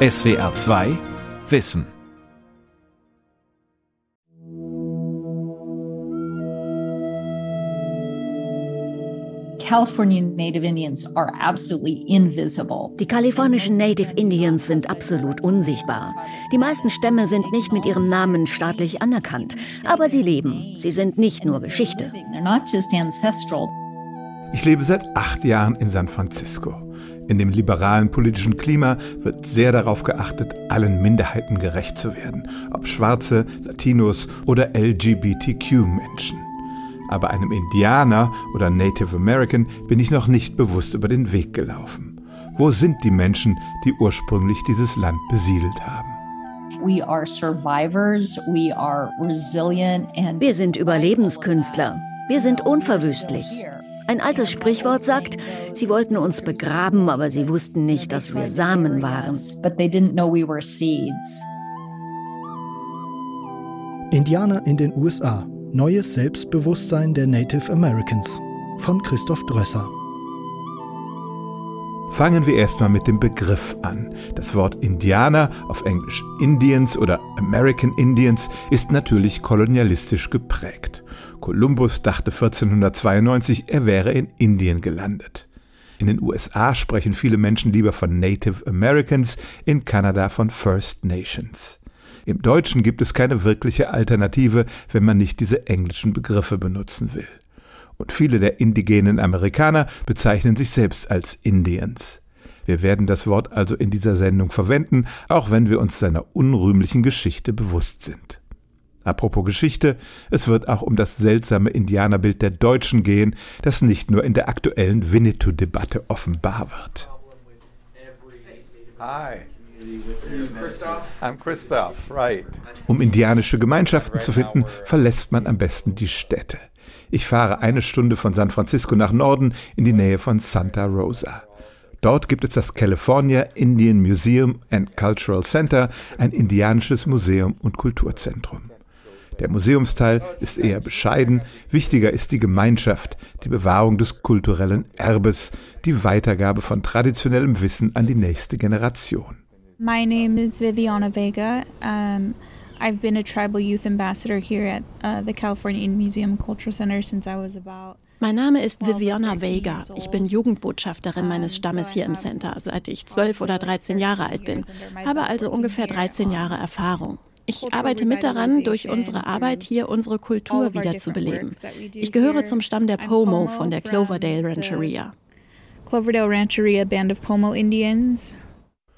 SWR 2 Wissen Die kalifornischen Native Indians sind absolut unsichtbar. Die meisten Stämme sind nicht mit ihrem Namen staatlich anerkannt, aber sie leben. Sie sind nicht nur Geschichte. Ich lebe seit acht Jahren in San Francisco. In dem liberalen politischen Klima wird sehr darauf geachtet, allen Minderheiten gerecht zu werden, ob Schwarze, Latinos oder LGBTQ-Menschen. Aber einem Indianer oder Native American bin ich noch nicht bewusst über den Weg gelaufen. Wo sind die Menschen, die ursprünglich dieses Land besiedelt haben? Wir sind Überlebenskünstler. Wir sind unverwüstlich. Ein altes Sprichwort sagt, sie wollten uns begraben, aber sie wussten nicht, dass wir Samen waren. Indianer in den USA. Neues Selbstbewusstsein der Native Americans von Christoph Drösser. Fangen wir erstmal mit dem Begriff an. Das Wort Indianer, auf Englisch Indians oder American Indians, ist natürlich kolonialistisch geprägt. Kolumbus dachte 1492, er wäre in Indien gelandet. In den USA sprechen viele Menschen lieber von Native Americans, in Kanada von First Nations. Im Deutschen gibt es keine wirkliche Alternative, wenn man nicht diese englischen Begriffe benutzen will. Und viele der indigenen Amerikaner bezeichnen sich selbst als Indians. Wir werden das Wort also in dieser Sendung verwenden, auch wenn wir uns seiner unrühmlichen Geschichte bewusst sind. Apropos Geschichte, es wird auch um das seltsame Indianerbild der Deutschen gehen, das nicht nur in der aktuellen Winnetou-Debatte offenbar wird. Hi. I'm Christoph, right. Um indianische Gemeinschaften zu finden, verlässt man am besten die Städte. Ich fahre eine Stunde von San Francisco nach Norden in die Nähe von Santa Rosa. Dort gibt es das California Indian Museum and Cultural Center, ein indianisches Museum und Kulturzentrum. Der Museumsteil ist eher bescheiden, wichtiger ist die Gemeinschaft, die Bewahrung des kulturellen Erbes, die Weitergabe von traditionellem Wissen an die nächste Generation. My name is Viviana Vega. Um, I've been a tribal youth ambassador here at uh, the California Indian Museum Cultural Center since I was about mein Name ist Viviana Vega. Ich bin Jugendbotschafterin meines Stammes hier im Center, seit ich zwölf oder dreizehn Jahre alt bin, habe also ungefähr 13 Jahre Erfahrung. Ich arbeite mit daran, durch unsere Arbeit hier unsere Kultur wiederzubeleben. Ich gehöre zum Stamm der Pomo von der Cloverdale Rancheria. Cloverdale Rancheria Band of Pomo Indians.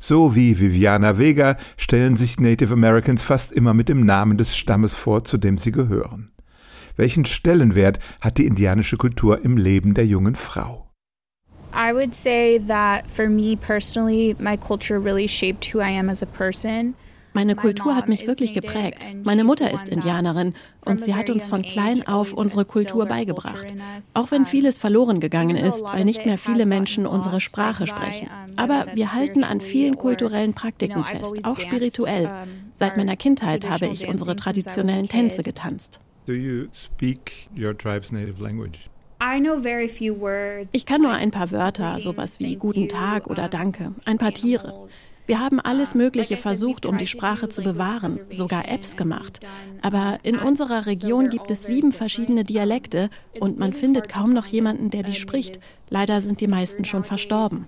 So wie Viviana Vega stellen sich Native Americans fast immer mit dem Namen des Stammes vor, zu dem sie gehören. Welchen Stellenwert hat die indianische Kultur im Leben der jungen Frau? I would say that for me personally, my culture really shaped who I am as a person. Meine Kultur hat mich wirklich geprägt. Meine Mutter ist Indianerin und sie hat uns von klein auf unsere Kultur beigebracht. Auch wenn vieles verloren gegangen ist, weil nicht mehr viele Menschen unsere Sprache sprechen. Aber wir halten an vielen kulturellen Praktiken fest, auch spirituell. Seit meiner Kindheit habe ich unsere traditionellen Tänze getanzt. Do you speak your tribe's native language? Ich kann nur ein paar Wörter, sowas wie Guten Tag oder Danke, ein paar Tiere. Wir haben alles Mögliche versucht, um die Sprache zu bewahren, sogar Apps gemacht. Aber in unserer Region gibt es sieben verschiedene Dialekte und man findet kaum noch jemanden, der die spricht. Leider sind die meisten schon verstorben.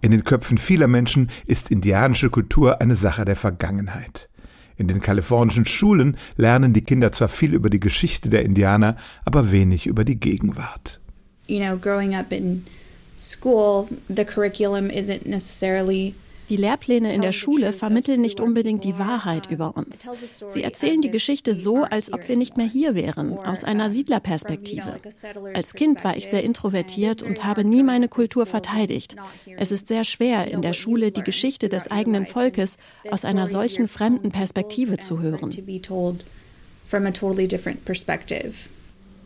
In den Köpfen vieler Menschen ist indianische Kultur eine Sache der Vergangenheit. In den kalifornischen Schulen lernen die Kinder zwar viel über die Geschichte der Indianer, aber wenig über die Gegenwart. You know, growing up in school, the curriculum isn't necessarily die Lehrpläne in der Schule vermitteln nicht unbedingt die Wahrheit über uns. Sie erzählen die Geschichte so, als ob wir nicht mehr hier wären, aus einer Siedlerperspektive. Als Kind war ich sehr introvertiert und habe nie meine Kultur verteidigt. Es ist sehr schwer, in der Schule die Geschichte des eigenen Volkes aus einer solchen fremden Perspektive zu hören.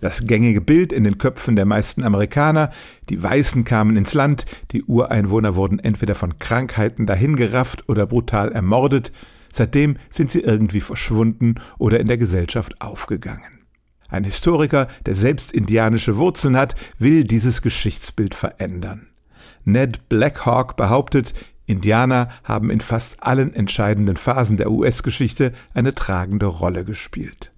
Das gängige Bild in den Köpfen der meisten Amerikaner, die Weißen kamen ins Land, die Ureinwohner wurden entweder von Krankheiten dahingerafft oder brutal ermordet, seitdem sind sie irgendwie verschwunden oder in der Gesellschaft aufgegangen. Ein Historiker, der selbst indianische Wurzeln hat, will dieses Geschichtsbild verändern. Ned Blackhawk behauptet, Indianer haben in fast allen entscheidenden Phasen der US-Geschichte eine tragende Rolle gespielt.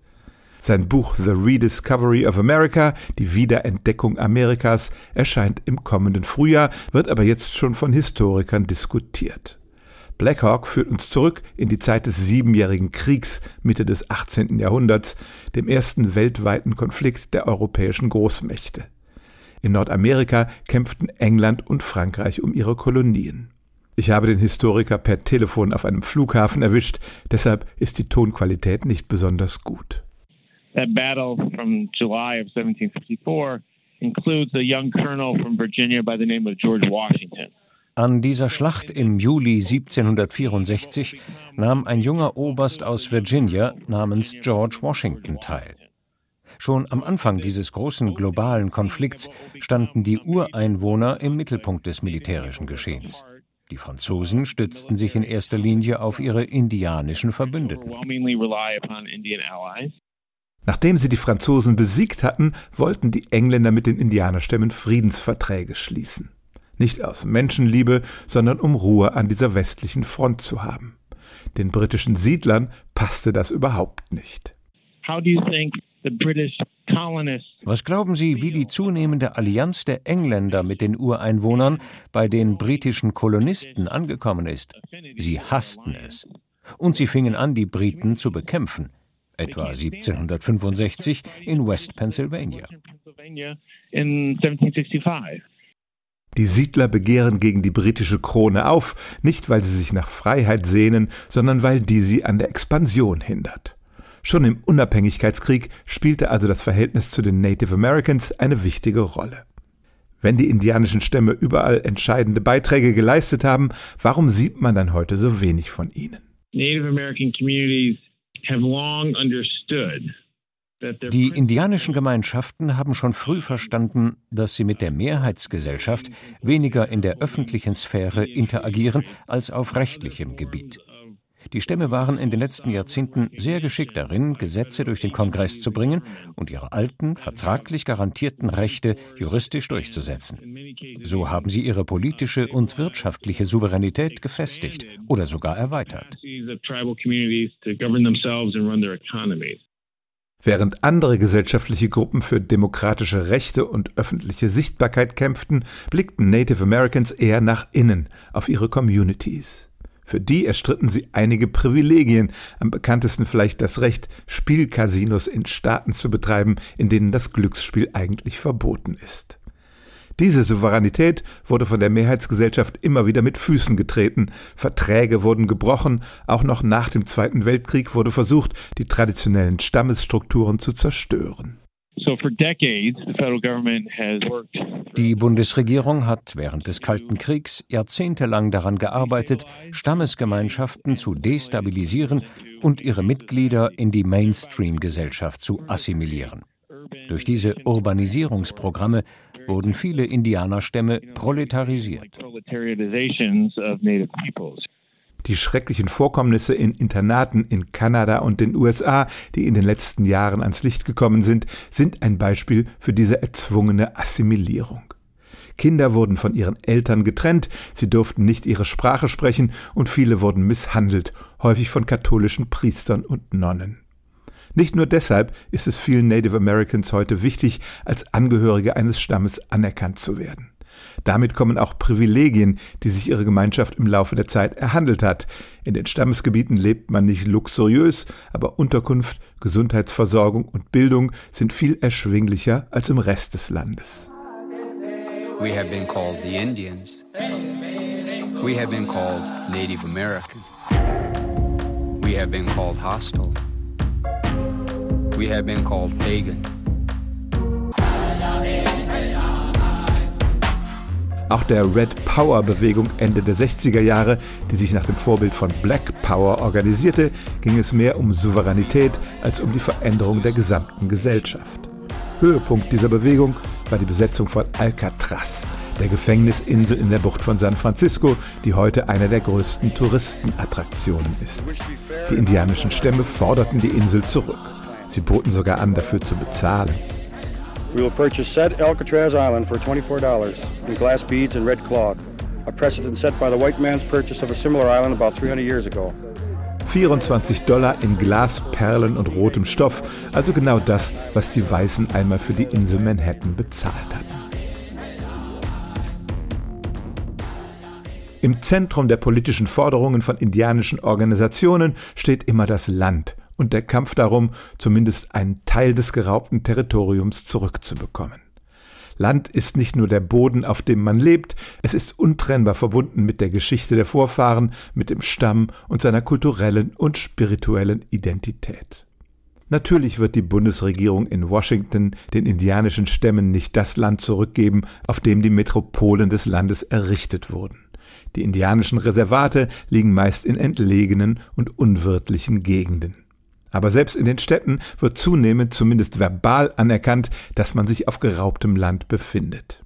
Sein Buch The Rediscovery of America, die Wiederentdeckung Amerikas, erscheint im kommenden Frühjahr, wird aber jetzt schon von Historikern diskutiert. Blackhawk führt uns zurück in die Zeit des Siebenjährigen Kriegs Mitte des 18. Jahrhunderts, dem ersten weltweiten Konflikt der europäischen Großmächte. In Nordamerika kämpften England und Frankreich um ihre Kolonien. Ich habe den Historiker per Telefon auf einem Flughafen erwischt, deshalb ist die Tonqualität nicht besonders gut. That battle from July of 1754 includes a young colonel from Virginia by the name of George Washington. An dieser Schlacht im Juli 1764 nahm ein junger Oberst aus Virginia namens George Washington teil. Schon am Anfang dieses großen globalen Konflikts standen die Ureinwohner im Mittelpunkt des militärischen Geschehens. Die Franzosen stützten sich in erster Linie auf ihre indianischen Verbündeten. Nachdem sie die Franzosen besiegt hatten, wollten die Engländer mit den Indianerstämmen Friedensverträge schließen. Nicht aus Menschenliebe, sondern um Ruhe an dieser westlichen Front zu haben. Den britischen Siedlern passte das überhaupt nicht. Was glauben Sie, wie die zunehmende Allianz der Engländer mit den Ureinwohnern bei den britischen Kolonisten angekommen ist? Sie hassten es. Und sie fingen an, die Briten zu bekämpfen etwa 1765 in West Pennsylvania. Die Siedler begehren gegen die britische Krone auf, nicht weil sie sich nach Freiheit sehnen, sondern weil die sie an der Expansion hindert. Schon im Unabhängigkeitskrieg spielte also das Verhältnis zu den Native Americans eine wichtige Rolle. Wenn die indianischen Stämme überall entscheidende Beiträge geleistet haben, warum sieht man dann heute so wenig von ihnen? Native American communities die indianischen Gemeinschaften haben schon früh verstanden, dass sie mit der Mehrheitsgesellschaft weniger in der öffentlichen Sphäre interagieren als auf rechtlichem Gebiet. Die Stämme waren in den letzten Jahrzehnten sehr geschickt darin, Gesetze durch den Kongress zu bringen und ihre alten, vertraglich garantierten Rechte juristisch durchzusetzen. So haben sie ihre politische und wirtschaftliche Souveränität gefestigt oder sogar erweitert. Während andere gesellschaftliche Gruppen für demokratische Rechte und öffentliche Sichtbarkeit kämpften, blickten Native Americans eher nach innen auf ihre Communities. Für die erstritten sie einige Privilegien, am bekanntesten vielleicht das Recht, Spielcasinos in Staaten zu betreiben, in denen das Glücksspiel eigentlich verboten ist. Diese Souveränität wurde von der Mehrheitsgesellschaft immer wieder mit Füßen getreten, Verträge wurden gebrochen, auch noch nach dem Zweiten Weltkrieg wurde versucht, die traditionellen Stammesstrukturen zu zerstören. Die Bundesregierung hat während des Kalten Kriegs jahrzehntelang daran gearbeitet, Stammesgemeinschaften zu destabilisieren und ihre Mitglieder in die Mainstream-Gesellschaft zu assimilieren. Durch diese Urbanisierungsprogramme wurden viele Indianerstämme proletarisiert. Die schrecklichen Vorkommnisse in Internaten in Kanada und den USA, die in den letzten Jahren ans Licht gekommen sind, sind ein Beispiel für diese erzwungene Assimilierung. Kinder wurden von ihren Eltern getrennt, sie durften nicht ihre Sprache sprechen und viele wurden misshandelt, häufig von katholischen Priestern und Nonnen. Nicht nur deshalb ist es vielen Native Americans heute wichtig, als Angehörige eines Stammes anerkannt zu werden. Damit kommen auch Privilegien, die sich ihre Gemeinschaft im Laufe der Zeit erhandelt hat. In den Stammesgebieten lebt man nicht luxuriös, aber Unterkunft, Gesundheitsversorgung und Bildung sind viel erschwinglicher als im Rest des Landes. We have been called the Indians. We have been called Native American. We have been called hostile. We have been called pagan. Auch der Red Power Bewegung Ende der 60er Jahre, die sich nach dem Vorbild von Black Power organisierte, ging es mehr um Souveränität als um die Veränderung der gesamten Gesellschaft. Höhepunkt dieser Bewegung war die Besetzung von Alcatraz, der Gefängnisinsel in der Bucht von San Francisco, die heute eine der größten Touristenattraktionen ist. Die indianischen Stämme forderten die Insel zurück. Sie boten sogar an, dafür zu bezahlen. We will purchase said Alcatraz Island for $24 in glass beads and red cloth, a precedent set by the white man's purchase of a similar island about 300 years ago. 24 Dollar in Glas, Perlen und rotem Stoff, also genau das, was die Weißen einmal für die Insel Manhattan bezahlt hatten. Im Zentrum der politischen Forderungen von indianischen Organisationen steht immer das Land und der Kampf darum, zumindest einen Teil des geraubten Territoriums zurückzubekommen. Land ist nicht nur der Boden, auf dem man lebt, es ist untrennbar verbunden mit der Geschichte der Vorfahren, mit dem Stamm und seiner kulturellen und spirituellen Identität. Natürlich wird die Bundesregierung in Washington den indianischen Stämmen nicht das Land zurückgeben, auf dem die Metropolen des Landes errichtet wurden. Die indianischen Reservate liegen meist in entlegenen und unwirtlichen Gegenden. Aber selbst in den Städten wird zunehmend zumindest verbal anerkannt, dass man sich auf geraubtem Land befindet.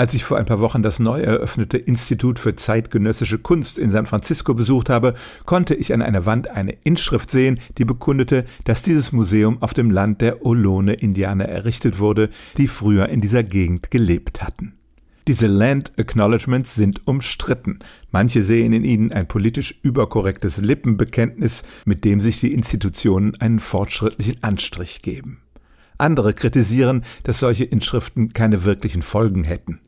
Als ich vor ein paar Wochen das neu eröffnete Institut für zeitgenössische Kunst in San Francisco besucht habe, konnte ich an einer Wand eine Inschrift sehen, die bekundete, dass dieses Museum auf dem Land der Ohlone-Indianer errichtet wurde, die früher in dieser Gegend gelebt hatten. Diese Land Acknowledgements sind umstritten. Manche sehen in ihnen ein politisch überkorrektes Lippenbekenntnis, mit dem sich die Institutionen einen fortschrittlichen Anstrich geben. Andere kritisieren, dass solche Inschriften keine wirklichen Folgen hätten.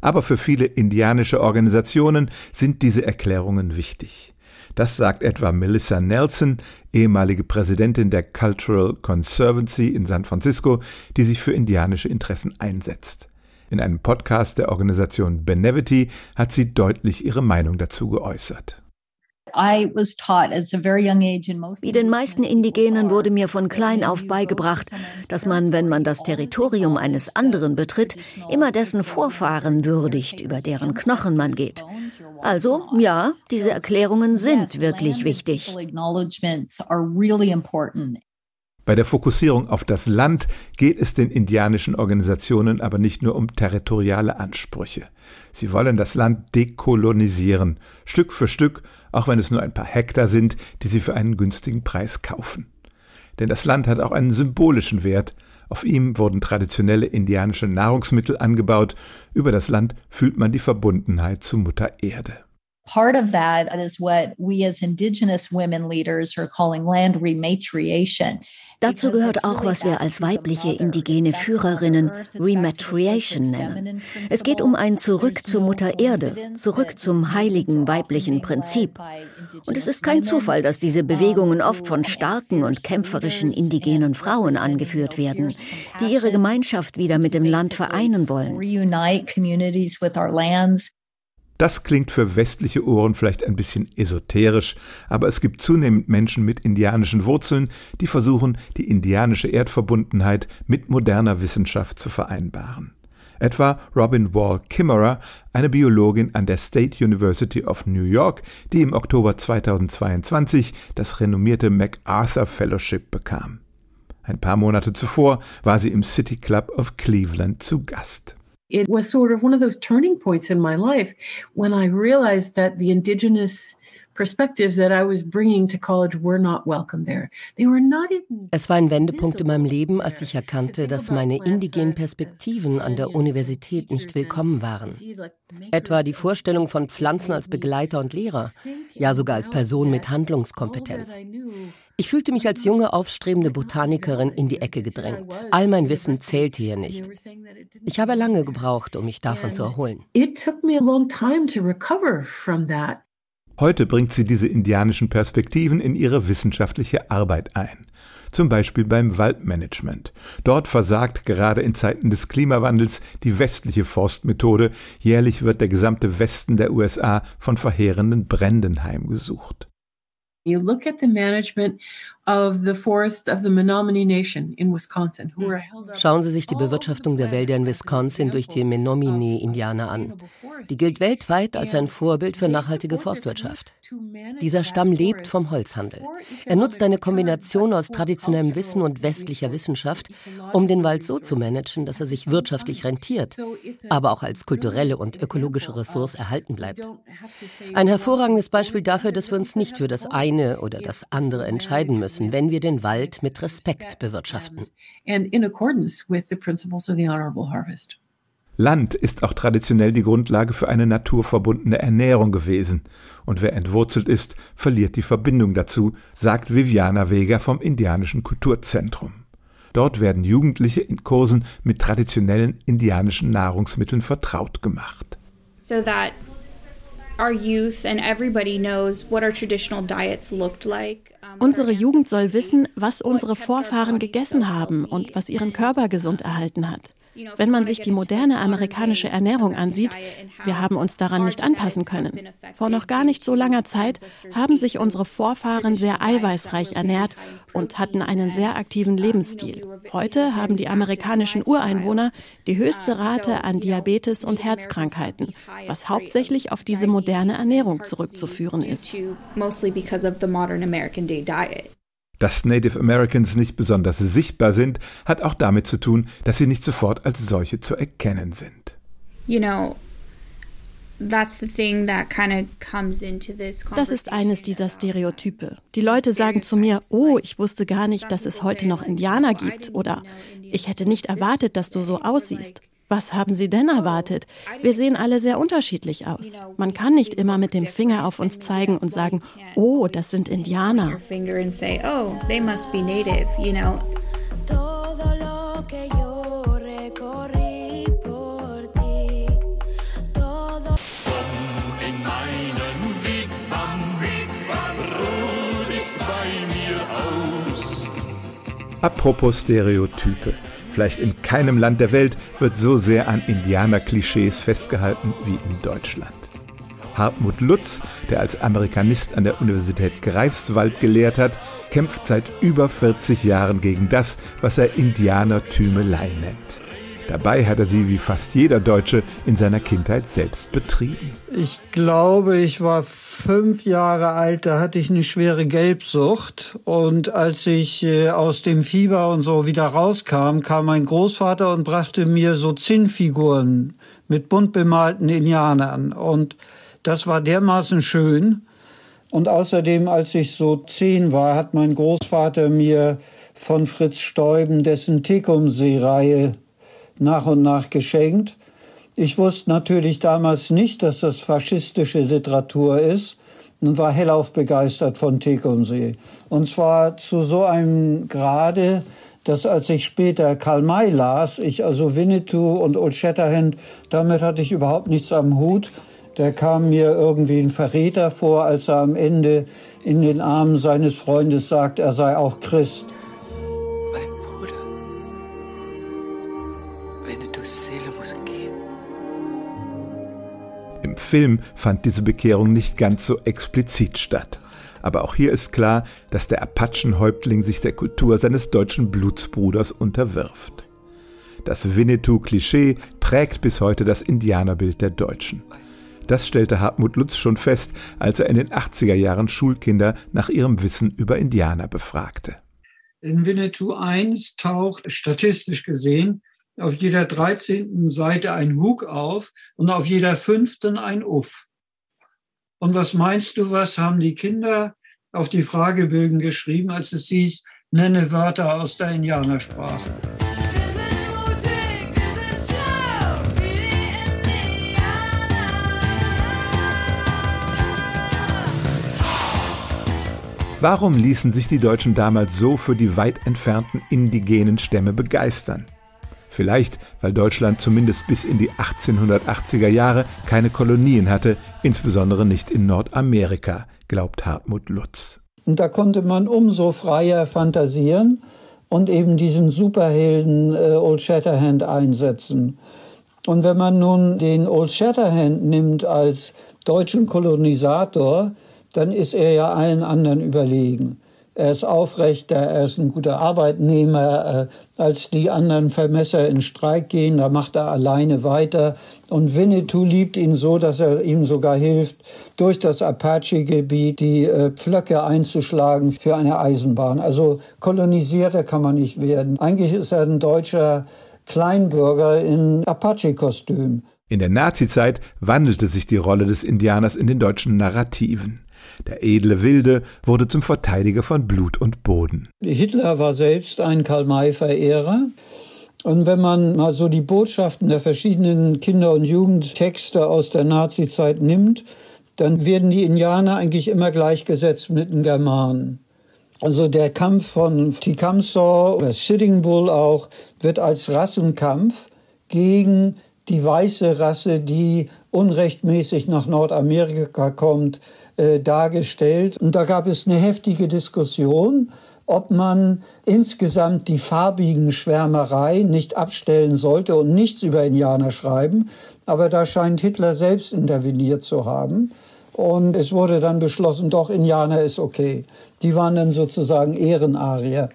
Aber für viele indianische Organisationen sind diese Erklärungen wichtig. Das sagt etwa Melissa Nelson, ehemalige Präsidentin der Cultural Conservancy in San Francisco, die sich für indianische Interessen einsetzt. In einem Podcast der Organisation Benevity hat sie deutlich ihre Meinung dazu geäußert. Wie den meisten Indigenen wurde mir von klein auf beigebracht, dass man, wenn man das Territorium eines anderen betritt, immer dessen Vorfahren würdigt, über deren Knochen man geht. Also, ja, diese Erklärungen sind wirklich wichtig. Bei der Fokussierung auf das Land geht es den indianischen Organisationen aber nicht nur um territoriale Ansprüche. Sie wollen das Land dekolonisieren, Stück für Stück, auch wenn es nur ein paar Hektar sind, die sie für einen günstigen Preis kaufen. Denn das Land hat auch einen symbolischen Wert. Auf ihm wurden traditionelle indianische Nahrungsmittel angebaut. Über das Land fühlt man die Verbundenheit zu Mutter Erde. Part of that is what we as indigenous women leaders are calling land rematriation. Dazu gehört auch, was wir als weibliche indigene Führerinnen Rematriation nennen. Es geht um ein Zurück zur Mutter Erde, zurück zum heiligen weiblichen Prinzip. Und es ist kein Zufall, dass diese Bewegungen oft von starken und kämpferischen indigenen Frauen angeführt werden, die ihre Gemeinschaft wieder mit dem Land vereinen wollen. Das klingt für westliche Ohren vielleicht ein bisschen esoterisch, aber es gibt zunehmend Menschen mit indianischen Wurzeln, die versuchen, die indianische Erdverbundenheit mit moderner Wissenschaft zu vereinbaren. Etwa Robin Wall Kimmerer, eine Biologin an der State University of New York, die im Oktober 2022 das renommierte MacArthur Fellowship bekam. Ein paar Monate zuvor war sie im City Club of Cleveland zu Gast. It was sort of one of those turning points in my life when I realized that the indigenous perspectives that I was bringing to college were not welcome there. They were not even Es war ein Wendepunkt in meinem Leben, als ich erkannte, dass meine indigenen Perspektiven an der Universität nicht willkommen waren. Etwa die Vorstellung von Pflanzen als Begleiter und Lehrer, ja sogar als Person mit Handlungskompetenz. Ich fühlte mich als junge, aufstrebende Botanikerin in die Ecke gedrängt. All mein Wissen zählte hier nicht. Ich habe lange gebraucht, um mich davon zu erholen. Heute bringt sie diese indianischen Perspektiven in ihre wissenschaftliche Arbeit ein. Zum Beispiel beim Waldmanagement. Dort versagt gerade in Zeiten des Klimawandels die westliche Forstmethode. Jährlich wird der gesamte Westen der USA von verheerenden Bränden heimgesucht. You look at the management of the forest of the Menominee Nation in Wisconsin, who are held up Schauen Sie sich die Bewirtschaftung der Wälder in Wisconsin durch die Menominee-Indianer an. Die gilt weltweit als ein Vorbild für nachhaltige Forstwirtschaft. Dieser Stamm lebt vom Holzhandel. Er nutzt eine Kombination aus traditionellem Wissen und westlicher Wissenschaft, um den Wald so zu managen, dass er sich wirtschaftlich rentiert, aber auch als kulturelle und ökologische Ressource erhalten bleibt. Ein hervorragendes Beispiel dafür, dass wir uns nicht für das eine oder das andere entscheiden müssen müssen, wenn wir den Wald mit Respekt bewirtschaften. Land ist auch traditionell die Grundlage für eine naturverbundene Ernährung gewesen. Und wer entwurzelt ist, verliert die Verbindung dazu, sagt Viviana Vega vom Indianischen Kulturzentrum. Dort werden Jugendliche in Kursen mit traditionellen indianischen Nahrungsmitteln vertraut gemacht. So that our youth and everybody knows what our traditional diets looked like. Unsere Jugend soll wissen, was unsere Vorfahren gegessen haben und was ihren Körper gesund erhalten hat. Wenn man sich die moderne amerikanische Ernährung ansieht, wir haben uns daran nicht anpassen können. Vor noch gar nicht so langer Zeit haben sich unsere Vorfahren sehr eiweißreich ernährt und hatten einen sehr aktiven Lebensstil. Heute haben die amerikanischen Ureinwohner die höchste Rate an Diabetes und Herzkrankheiten, was hauptsächlich auf diese moderne Ernährung zurückzuführen ist. Dass Native Americans nicht besonders sichtbar sind, hat auch damit zu tun, dass sie nicht sofort als solche zu erkennen sind. You know, das ist eines dieser Stereotype. Die Leute sagen zu mir, oh, ich wusste gar nicht, dass es heute noch Indianer gibt oder ich hätte nicht erwartet, dass du so aussiehst. Was haben Sie denn erwartet? Wir sehen alle sehr unterschiedlich aus. Man kann nicht immer mit dem Finger auf uns zeigen und sagen, oh, das sind Indianer. Apropos Stereotype. Vielleicht in keinem Land der Welt wird so sehr an Indianer-Klischees festgehalten wie in Deutschland. Hartmut Lutz, der als Amerikanist an der Universität Greifswald gelehrt hat, kämpft seit über 40 Jahren gegen das, was er Indianertümelei nennt. Dabei hat er sie wie fast jeder Deutsche in seiner Kindheit selbst betrieben. Ich glaube, ich war fünf Jahre alt, da hatte ich eine schwere Gelbsucht. Und als ich äh, aus dem Fieber und so wieder rauskam, kam mein Großvater und brachte mir so Zinnfiguren mit bunt bemalten Indianern. Und das war dermaßen schön. Und außerdem, als ich so zehn war, hat mein Großvater mir von Fritz Stäuben dessen Tekumsee-Reihe nach und nach geschenkt. Ich wusste natürlich damals nicht, dass das faschistische Literatur ist und war hellauf begeistert von Tegernsee. Und zwar zu so einem Grade, dass als ich später Karl May las, ich also Winnetou und Old Shatterhand, damit hatte ich überhaupt nichts am Hut. Der kam mir irgendwie ein Verräter vor, als er am Ende in den Armen seines Freundes sagt, er sei auch Christ. Film fand diese Bekehrung nicht ganz so explizit statt. Aber auch hier ist klar, dass der Apachenhäuptling sich der Kultur seines deutschen Blutsbruders unterwirft. Das Winnetou-Klischee prägt bis heute das Indianerbild der Deutschen. Das stellte Hartmut Lutz schon fest, als er in den 80er Jahren Schulkinder nach ihrem Wissen über Indianer befragte. In Winnetou I taucht statistisch gesehen auf jeder 13. Seite ein Hug auf und auf jeder fünften ein Uff. Und was meinst du, was haben die Kinder auf die Fragebögen geschrieben, als es hieß, nenne Wörter aus der Indianersprache? Warum ließen sich die Deutschen damals so für die weit entfernten indigenen Stämme begeistern? Vielleicht, weil Deutschland zumindest bis in die 1880er Jahre keine Kolonien hatte, insbesondere nicht in Nordamerika, glaubt Hartmut Lutz. Und da konnte man umso freier fantasieren und eben diesen Superhelden äh, Old Shatterhand einsetzen. Und wenn man nun den Old Shatterhand nimmt als deutschen Kolonisator, dann ist er ja allen anderen überlegen er ist aufrechter, er ist ein guter Arbeitnehmer, äh, als die anderen Vermesser in Streik gehen, da macht er alleine weiter. Und Winnetou liebt ihn so, dass er ihm sogar hilft, durch das Apache-Gebiet die äh, Pflöcke einzuschlagen für eine Eisenbahn. Also kolonisierter kann man nicht werden. Eigentlich ist er ein deutscher Kleinbürger in Apache-Kostüm. In der Nazizeit wandelte sich die Rolle des Indianers in den deutschen Narrativen. Der edle Wilde wurde zum Verteidiger von Blut und Boden. Hitler war selbst ein Karl-May-Verehrer. Und wenn man mal so die Botschaften der verschiedenen Kinder- und Jugendtexte aus der Nazizeit nimmt, dann werden die Indianer eigentlich immer gleichgesetzt mit den Germanen. Also der Kampf von Tecumseh oder Sitting Bull auch wird als Rassenkampf gegen die weiße Rasse, die unrechtmäßig nach Nordamerika kommt, äh, dargestellt. Und da gab es eine heftige Diskussion, ob man insgesamt die farbigen Schwärmerei nicht abstellen sollte und nichts über Indianer schreiben. Aber da scheint Hitler selbst interveniert zu haben. Und es wurde dann beschlossen, doch, Indianer ist okay. Die waren dann sozusagen Ehrenarier.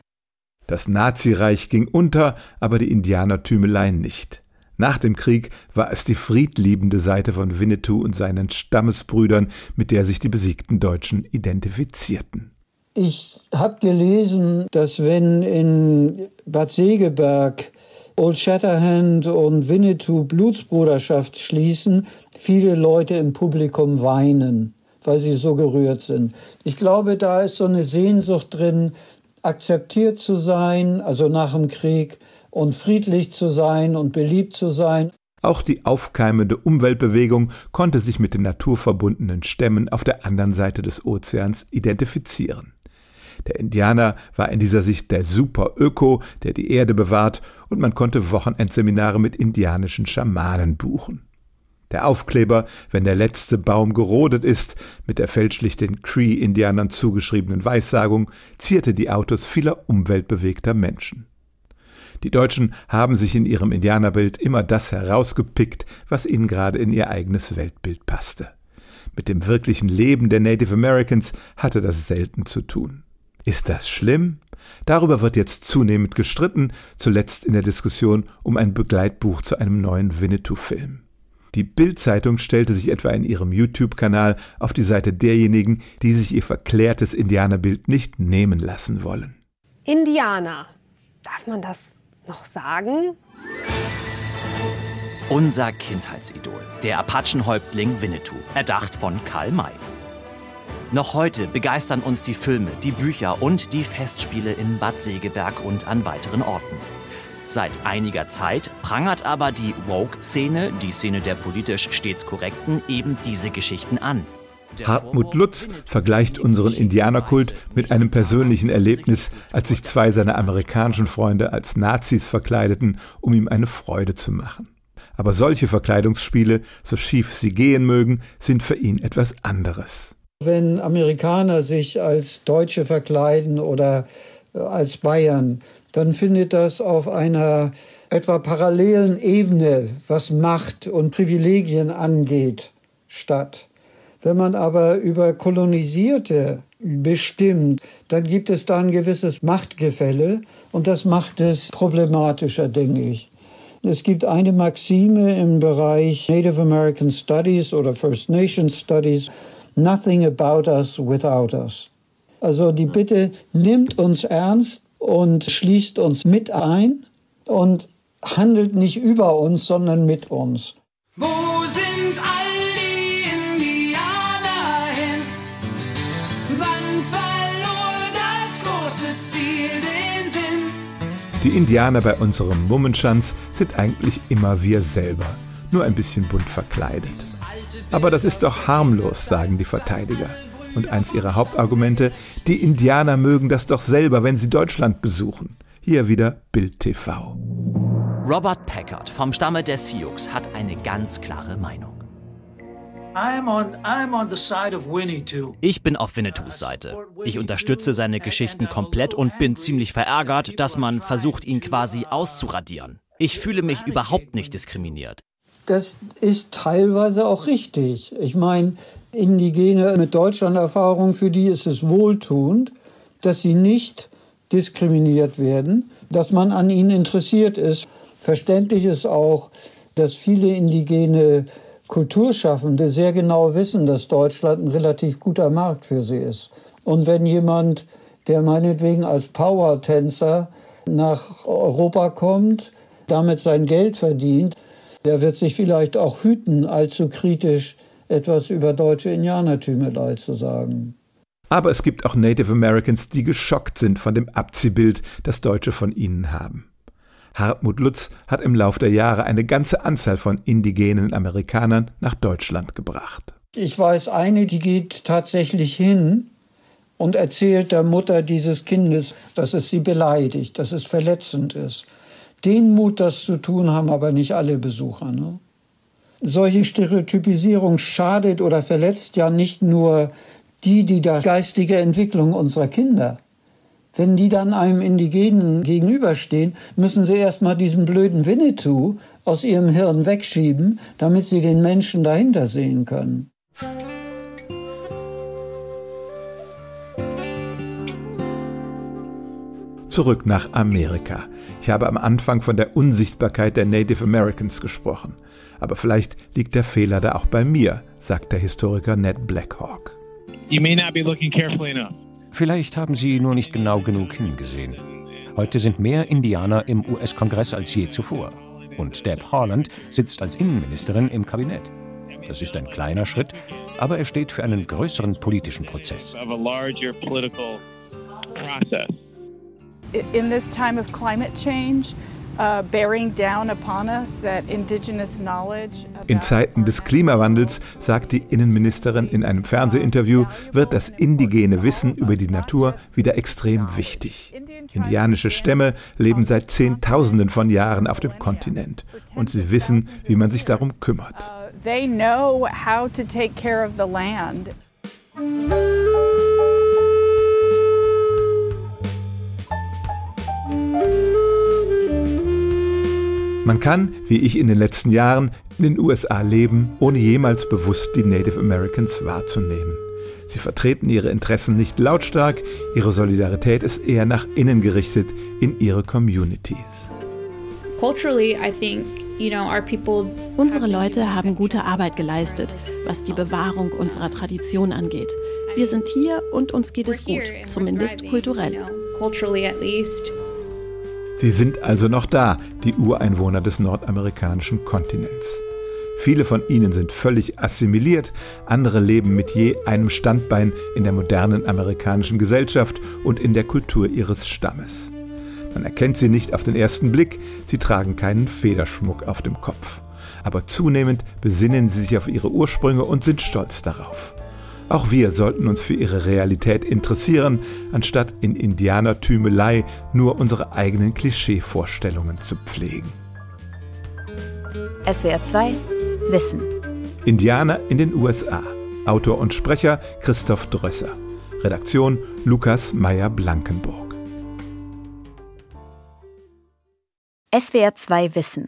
Das Nazireich ging unter, aber die Indianertümeleien nicht. Nach dem Krieg war es die friedliebende Seite von Winnetou und seinen Stammesbrüdern, mit der sich die besiegten Deutschen identifizierten. Ich habe gelesen, dass wenn in Bad Segeberg Old Shatterhand und Winnetou Blutsbruderschaft schließen, viele Leute im Publikum weinen, weil sie so gerührt sind. Ich glaube, da ist so eine Sehnsucht drin, akzeptiert zu sein, also nach dem Krieg, und friedlich zu sein und beliebt zu sein. Auch die aufkeimende Umweltbewegung konnte sich mit den naturverbundenen Stämmen auf der anderen Seite des Ozeans identifizieren. Der Indianer war in dieser Sicht der Super-Öko, der die Erde bewahrt, und man konnte Wochenendseminare mit indianischen Schamanen buchen. Der Aufkleber, wenn der letzte Baum gerodet ist, mit der fälschlich den Cree-Indianern zugeschriebenen Weissagung, zierte die Autos vieler umweltbewegter Menschen. Die Deutschen haben sich in ihrem Indianerbild immer das herausgepickt, was ihnen gerade in ihr eigenes Weltbild passte. Mit dem wirklichen Leben der Native Americans hatte das selten zu tun. Ist das schlimm? Darüber wird jetzt zunehmend gestritten, zuletzt in der Diskussion um ein Begleitbuch zu einem neuen Winnetou-Film. Die Bild-Zeitung stellte sich etwa in ihrem YouTube-Kanal auf die Seite derjenigen, die sich ihr verklärtes Indianerbild nicht nehmen lassen wollen. Indianer. Darf man das noch sagen? Unser Kindheitsidol, der Apachenhäuptling Winnetou, erdacht von Karl May. Noch heute begeistern uns die Filme, die Bücher und die Festspiele in Bad Segeberg und an weiteren Orten. Seit einiger Zeit prangert aber die Woke-Szene, die Szene der politisch stets Korrekten, eben diese Geschichten an. Hartmut Lutz vergleicht unseren Indianerkult mit einem persönlichen Erlebnis, als sich zwei seiner amerikanischen Freunde als Nazis verkleideten, um ihm eine Freude zu machen. Aber solche Verkleidungsspiele, so schief sie gehen mögen, sind für ihn etwas anderes. Wenn Amerikaner sich als Deutsche verkleiden oder äh, als Bayern, dann findet das auf einer etwa parallelen Ebene, was Macht und Privilegien angeht, statt. Wenn man aber über Kolonisierte bestimmt, dann gibt es da ein gewisses Machtgefälle und das macht es problematischer, denke ich. Es gibt eine Maxime im Bereich Native American Studies oder First Nation Studies, Nothing about us without us. Also die Bitte nimmt uns ernst und schließt uns mit ein und handelt nicht über uns, sondern mit uns. Wo Die Indianer bei unserem Mummenschanz sind eigentlich immer wir selber, nur ein bisschen bunt verkleidet. Aber das ist doch harmlos, sagen die Verteidiger. Und eins ihrer Hauptargumente, die Indianer mögen das doch selber, wenn sie Deutschland besuchen. Hier wieder Bild TV. Robert Packard vom Stamme der Sioux hat eine ganz klare Meinung. Ich bin auf Winnetous Seite. Ich unterstütze seine Geschichten komplett und bin ziemlich verärgert, dass man versucht, ihn quasi auszuradieren. Ich fühle mich überhaupt nicht diskriminiert das ist teilweise auch richtig. Ich meine, Indigene mit Deutschland-Erfahrung, für die ist es wohltuend, dass sie nicht diskriminiert werden, dass man an ihnen interessiert ist. Verständlich ist auch, dass viele indigene Kulturschaffende sehr genau wissen, dass Deutschland ein relativ guter Markt für sie ist. Und wenn jemand, der meinetwegen als Power-Tänzer nach Europa kommt, damit sein Geld verdient, der wird sich vielleicht auch hüten, allzu kritisch etwas über deutsche Indianertümelei zu sagen. Aber es gibt auch Native Americans, die geschockt sind von dem Abziehbild, das Deutsche von ihnen haben. Hartmut Lutz hat im Lauf der Jahre eine ganze Anzahl von indigenen Amerikanern nach Deutschland gebracht. Ich weiß eine, die geht tatsächlich hin und erzählt der Mutter dieses Kindes, dass es sie beleidigt, dass es verletzend ist. Den Mut, das zu tun, haben aber nicht alle Besucher. Ne? Solche Stereotypisierung schadet oder verletzt ja nicht nur die, die der geistige Entwicklung unserer Kinder. Wenn die dann einem Indigenen gegenüberstehen, müssen sie erstmal diesen blöden Winnetou aus ihrem Hirn wegschieben, damit sie den Menschen dahinter sehen können. Zurück nach Amerika. Ich habe am Anfang von der Unsichtbarkeit der Native Americans gesprochen. Aber vielleicht liegt der Fehler da auch bei mir, sagt der Historiker Ned Blackhawk. Vielleicht haben Sie nur nicht genau genug hingesehen. Heute sind mehr Indianer im US-Kongress als je zuvor. Und Deb Haaland sitzt als Innenministerin im Kabinett. Das ist ein kleiner Schritt, aber er steht für einen größeren politischen Prozess. In this time of climate change, in Zeiten des Klimawandels, sagt die Innenministerin in einem Fernsehinterview, wird das indigene Wissen über die Natur wieder extrem wichtig. Indianische Stämme leben seit Zehntausenden von Jahren auf dem Kontinent und sie wissen, wie man sich darum kümmert. Uh, they know how to take care of the land. Man kann, wie ich in den letzten Jahren, in den USA leben, ohne jemals bewusst die Native Americans wahrzunehmen. Sie vertreten ihre Interessen nicht lautstark, ihre Solidarität ist eher nach innen gerichtet in ihre Communities. Culturally, I think Unsere Leute haben gute Arbeit geleistet, was die Bewahrung unserer Tradition angeht. Wir sind hier und uns geht es gut, zumindest kulturell. Sie sind also noch da, die Ureinwohner des nordamerikanischen Kontinents. Viele von ihnen sind völlig assimiliert, andere leben mit je einem Standbein in der modernen amerikanischen Gesellschaft und in der Kultur ihres Stammes. Man erkennt sie nicht auf den ersten Blick, sie tragen keinen Federschmuck auf dem Kopf. Aber zunehmend besinnen sie sich auf ihre Ursprünge und sind stolz darauf. Auch wir sollten uns für ihre Realität interessieren, anstatt in Indianertümelei nur unsere eigenen Klischeevorstellungen zu pflegen. SWR 2 Wissen. Indianer in den USA. Autor und Sprecher Christoph Drösser. Redaktion Lukas Meyer-Blankenburg. SWR 2 Wissen.